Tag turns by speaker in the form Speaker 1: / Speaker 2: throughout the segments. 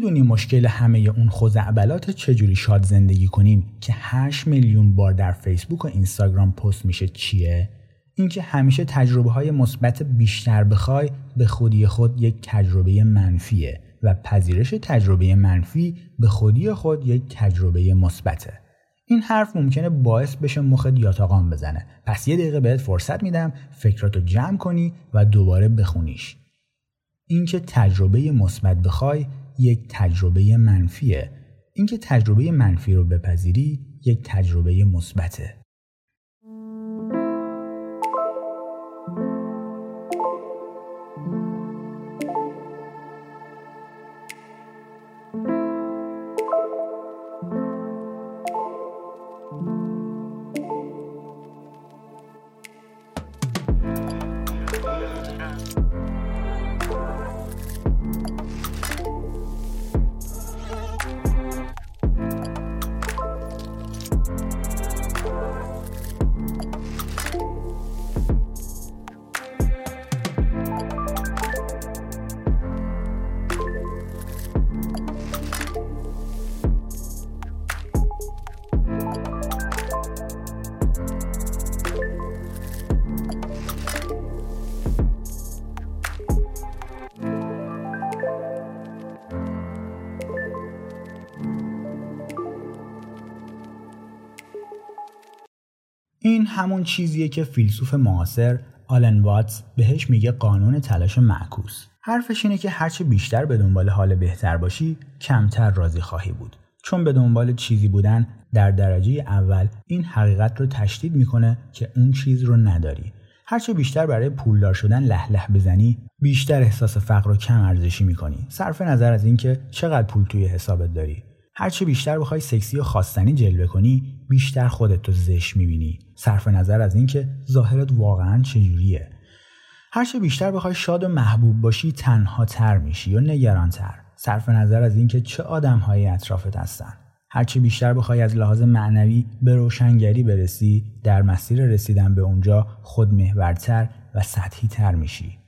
Speaker 1: می‌دونی مشکل همه اون خزعبلات چجوری شاد زندگی کنیم که 8 میلیون بار در فیسبوک و اینستاگرام پست میشه چیه؟ اینکه همیشه تجربه های مثبت بیشتر بخوای به خودی خود یک تجربه منفیه و پذیرش تجربه منفی به خودی خود یک تجربه مثبته. این حرف ممکنه باعث بشه مخت یاتاقان بزنه پس یه دقیقه بهت فرصت میدم فکراتو جمع کنی و دوباره بخونیش اینکه تجربه مثبت بخوای یک تجربه منفیه. اینکه تجربه منفی رو بپذیری یک تجربه مثبته. این همون چیزیه که فیلسوف معاصر آلن واتس بهش میگه قانون تلاش معکوس. حرفش اینه که هرچه بیشتر به دنبال حال بهتر باشی کمتر راضی خواهی بود. چون به دنبال چیزی بودن در درجه اول این حقیقت رو تشدید می‌کنه که اون چیز رو نداری. هرچه بیشتر برای پولدار شدن لح لح بزنی بیشتر احساس فقر رو کم ارزشی می‌کنی. صرف نظر از اینکه چقدر پول توی حسابت داری. هرچه بیشتر بخوای سکسی و خواستنی جلوه کنی بیشتر خودت رو زش می‌بینی. صرف نظر از اینکه ظاهرت واقعا چجوریه. هرچه بیشتر بخوای شاد و محبوب باشی تنها تر میشی و نگران تر صرف نظر از اینکه چه آدم های اطرافت هستن. هرچه بیشتر بخوای از لحاظ معنوی به روشنگری برسی در مسیر رسیدن به اونجا خودمحورتر و سطحی تر میشی.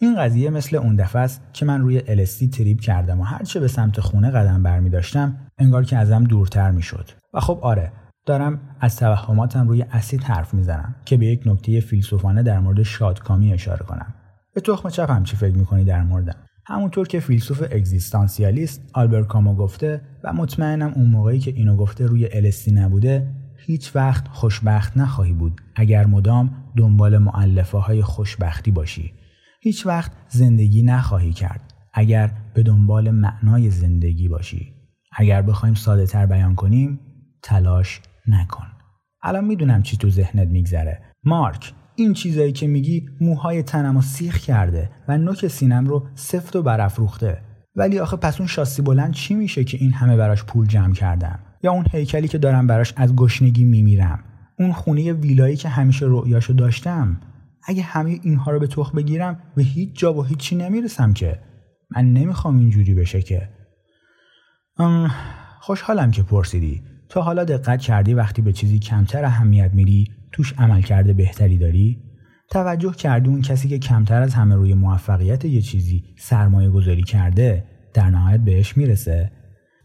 Speaker 1: این قضیه مثل اون دفعه است که من روی LSD تریپ کردم و هرچه به سمت خونه قدم برمی داشتم انگار که ازم دورتر می شد. و خب آره دارم از توهماتم روی اسید حرف می‌زنم که به یک نکته فیلسوفانه در مورد شادکامی اشاره کنم. به تخم چپم چی فکر می‌کنی در موردم؟ همونطور که فیلسوف اگزیستانسیالیست آلبر کامو گفته و مطمئنم اون موقعی که اینو گفته روی LSD نبوده هیچ وقت خوشبخت نخواهی بود اگر مدام دنبال معلفه های خوشبختی باشی هیچ وقت زندگی نخواهی کرد. اگر به دنبال معنای زندگی باشی. اگر بخوایم ساده تر بیان کنیم تلاش نکن. الان می‌دونم چی تو ذهنت میگذره. مارک این چیزایی که میگی موهای تنم رو سیخ کرده و نوک سینم رو سفت و برافروخته ولی آخه پس اون شاسی بلند چی میشه که این همه براش پول جمع کردم یا اون هیکلی که دارم براش از گشنگی میمیرم؟ اون خونه ویلایی که همیشه رؤیاشو داشتم؟ اگه همه اینها رو به تخ بگیرم به هیچ جا و هیچی نمی‌رسم که. من نمی‌خوام اینجوری بشه که. خوشحالم که پرسیدی. تا حالا دقت کردی وقتی به چیزی کمتر اهمیت میری توش عمل کرده بهتری داری؟ توجه کردی اون کسی که کمتر از همه روی موفقیت یه چیزی سرمایه گذاری کرده در نهایت بهش می‌رسه؟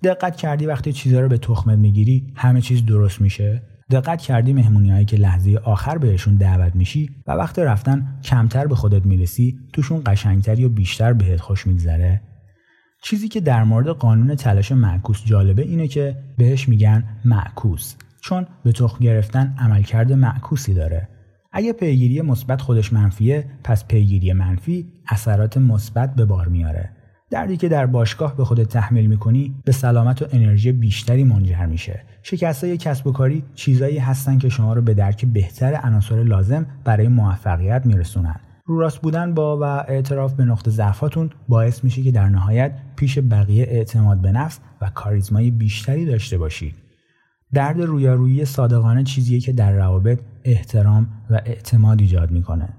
Speaker 1: دقت کردی وقتی چیزها رو به تخمت می‌گیری همه چیز درست میشه؟ دقت کردی مهمونیهایی که لحظه آخر بهشون دعوت میشی و وقت رفتن کمتر به خودت می‌رسی توشون قشنگتری و بیشتر بهت خوش میگذره؟ چیزی که در مورد قانون تلاش معکوس جالبه اینه که بهش میگن معکوس چون به تخم گرفتن عملکرد معکوسی داره. اگه پیگیری مثبت خودش منفیه پس پیگیری منفی اثرات مثبت به بار میاره. دردی که در باشگاه به خودت تحمیل می‌کنی به سلامت و انرژی بیشتری منجر میشه. شکستای کسب و کاری چیزایی هستن که شما رو به درک بهتر عناصر لازم برای موفقیت میرسونن. رو راست بودن با و اعتراف به نقطه ضعفاتون باعث میشه که در نهایت پیش بقیه اعتماد به نفس و کاریزمای بیشتری داشته باشید درد رویارویی صادقانه چیزیه که در روابط احترام و اعتماد ایجاد می‌کنه.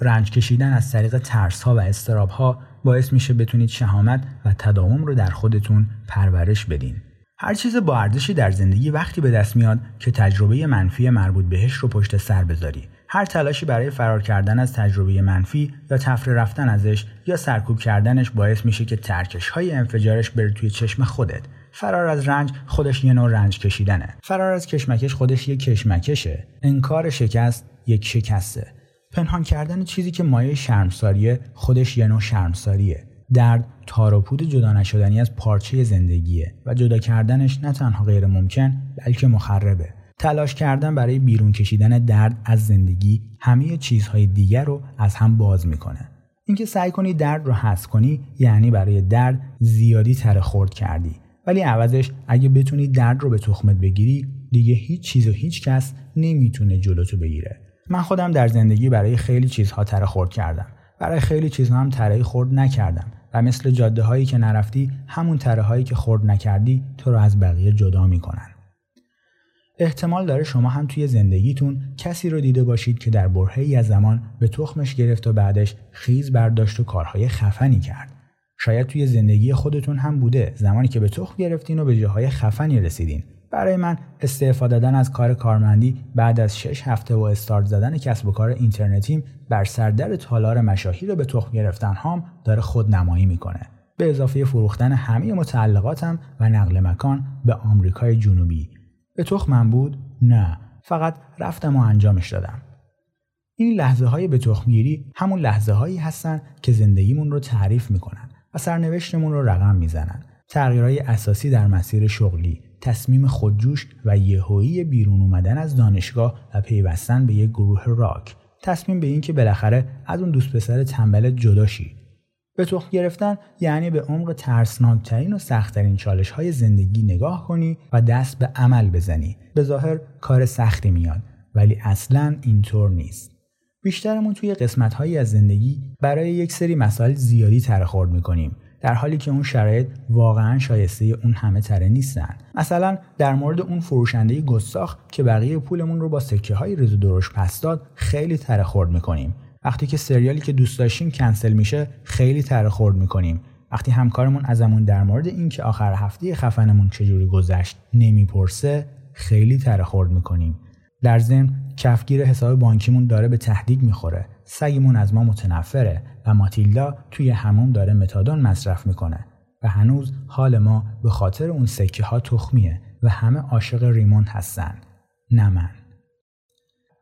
Speaker 1: رنج کشیدن از طریق ترس ها و استراب ها باعث میشه بتونید شهامت و تداوم رو در خودتون پرورش بدین. هر چیز با ارزشی در زندگی وقتی به دست میاد که تجربه منفی مربوط بهش رو پشت سر بذاری. هر تلاشی برای فرار کردن از تجربه منفی یا تفره رفتن ازش یا سرکوب کردنش باعث میشه که ترکش های انفجارش بره توی چشم خودت فرار از رنج خودش یه نوع رنج کشیدنه فرار از کشمکش خودش یه کشمکشه انکار شکست یک شکسته پنهان کردن چیزی که مایه شرمساریه خودش یه نوع شرمساریه. درد تار و پود جدا نشدنی از پارچه زندگیه و جدا کردنش نه تنها غیر ممکن بلکه مخربه. تلاش کردن برای بیرون کشیدن درد از زندگی همه چیزهای دیگر رو از هم باز می‌کنه. اینکه سعی کنی درد رو حس کنی یعنی برای درد زیادی تره خورد کردی. ولی عوضش اگه بتونی درد رو به تخمت بگیری دیگه هیچ چیز و هیچ کس نمی‌تونه جلوتو بگیره. من خودم در زندگی برای خیلی چیزها تره خورد کردم برای خیلی چیزها هم تره خورد نکردم و مثل جاده هایی که نرفتی همون تره هایی که خورد نکردی تو رو از بقیه جدا می‌کنن احتمال داره شما هم توی زندگیتون کسی رو دیده باشید که در برهه‌ای از زمان به تخمش گرفت و بعدش خیز برداشت و کارهای خفنی کرد. شاید توی زندگی خودتون هم بوده زمانی که به تخم گرفتین و به جاهای خفنی رسیدین. برای من استعفا دادن از کار کارمندی بعد از 6 هفته و استارت زدن کسب و کار اینترنتیم بر سردر تالار مشاهیر به تخم گرفتن هم داره خود نمایی می‌کنه. به اضافه فروختن همه متعلقاتم و نقل مکان به آمریکای جنوبی به تخمم بود؟ نه فقط رفتم و انجامش دادم این لحظه های به تخمگیری همون لحظه هایی هستن که زندگیمون رو تعریف می‌کنن و سرنوشتمون رو رقم می‌زنن تغییرهای اساسی در مسیر شغلی تصمیم خودجوش و یهویی بیرون اومدن از دانشگاه و پیوستن به یک گروه راک تصمیم به اینکه بالاخره از اون دوست پسر تنبل جداشی به تخم گرفتن یعنی به عمق ترسناکترین و سختترین چالش های زندگی نگاه کنی و دست به عمل بزنی. به ظاهر کار سختی میاد ولی اصلا اینطور نیست. بیشترمون توی قسمت هایی از زندگی برای یک سری مسائل زیادی ترخورد می‌کنیم در حالی که اون شرایط واقعا شایسته اون همه تره نیستن. مثلا در مورد اون فروشنده گستاخ که بقیه پولمون رو با سکه های ریز و درشت پس داد خیلی تره خورد می‌کنیم. وقتی که سریالی که دوست داشتیم کنسل میشه خیلی تره خورد می‌کنیم. وقتی همکارمون ازمون در مورد اینکه آخر هفته خفنمون چجوری گذشت نمی‌پرسه خیلی تره خورد می‌کنیم. در ضمن کفگیر حساب بانکیمون داره به تهدید می‌خوره. سگمون از ما متنفره و ماتیلدا توی هموم داره متادون مصرف می‌کنه و هنوز حال ما به خاطر اون سکه ها تخمیه و همه عاشق ریموند هستن نه من.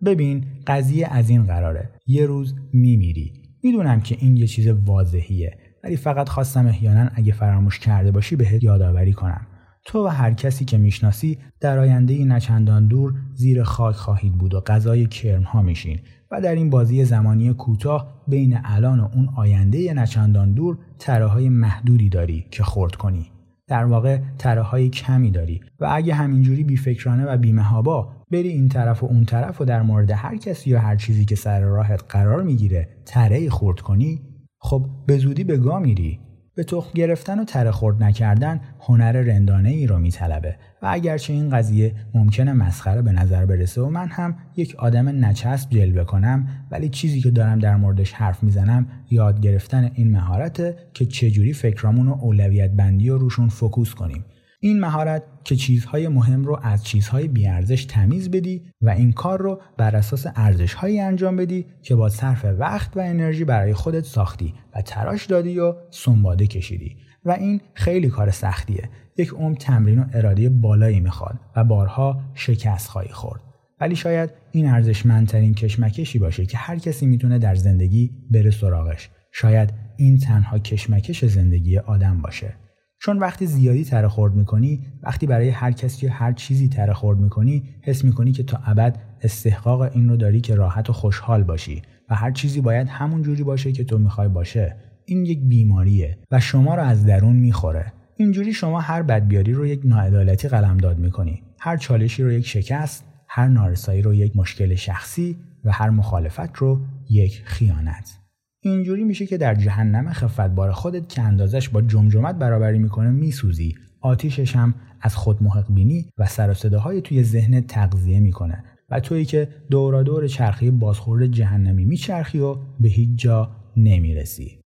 Speaker 1: ببین قضیه از این قراره. یه روز میمیری. می‌دونم که این یه چیز واضحیه ولی فقط خواستم احیانا اگه فراموش کرده باشی بهت یادآوری کنم. تو و هر کسی که می‌شناسی در آینده نچندان دور زیر خاک خواهید بود و غذای کرم ها میشین و در این بازی زمانی کوتاه بین الان و اون آینده نچندان دور تره محدودی داری که خورد کنی. در واقع تره های کمی داری و اگه همینجوری بیفکرانه و بیمهابا بری این طرف و اون طرف و در مورد هر کسی یا هر چیزی که سر راهت قرار می‌گیره تره خورد کنی خب به زودی به گا میری. به تخم گرفتن و تره خورد نکردن هنر رندانه ای رو میطلبه و اگرچه این قضیه ممکنه مسخره به نظر برسه و من هم یک آدم نچسب جلوه کنم ولی چیزی که دارم در موردش حرف می‌زنم یاد گرفتن این مهارته که چجوری فکرامون و اولویت بندی و روشون فکوس کنیم. این مهارت که چیزهای مهم رو از چیزهای بیارزش تمیز بدی و این کار رو بر اساس ارزشهایی انجام بدی که با صرف وقت و انرژی برای خودت ساختی و تراش دادی و سنباده کشیدی. و این خیلی کار سختیه. یک عمر تمرین و اراده بالایی می‌خواد و بارها شکست خواهی خورد. ولی شاید این ارزشمندترین کشمکشی باشه که هر کسی می‌تونه در زندگی بره سراغش. شاید این تنها کشمکش زندگی آدم باشه. چون وقتی زیادی تره خورد می‌کنی وقتی برای هر کسی هر چیزی تره خورد می‌کنی حس می‌کنی که تا ابد استحقاق این رو داری که راحت و خوشحال باشی و هر چیزی باید همون جوری باشه که تو می‌خوای باشه. این یک بیماریه و شما رو از درون می‌خوره. اینجوری شما هر بدبیاری رو یک ناعدالتی قلمداد می‌کنی. هر چالشی رو یک شکست هر نارسایی رو یک مشکل شخصی و هر مخالفت رو یک خیانت. اینجوری میشه که در جهنم خفتبار خودت که اندازش با جمجمت برابری می‌کنه میسوزی. آتیشش هم از خود محق بینی و سر و صداهای توی ذهنت تغذیه می‌کنه. و تویی که دورا دور چرخی بازخورد جهنمی میچرخی و به هیچ جا نمی‌رسی.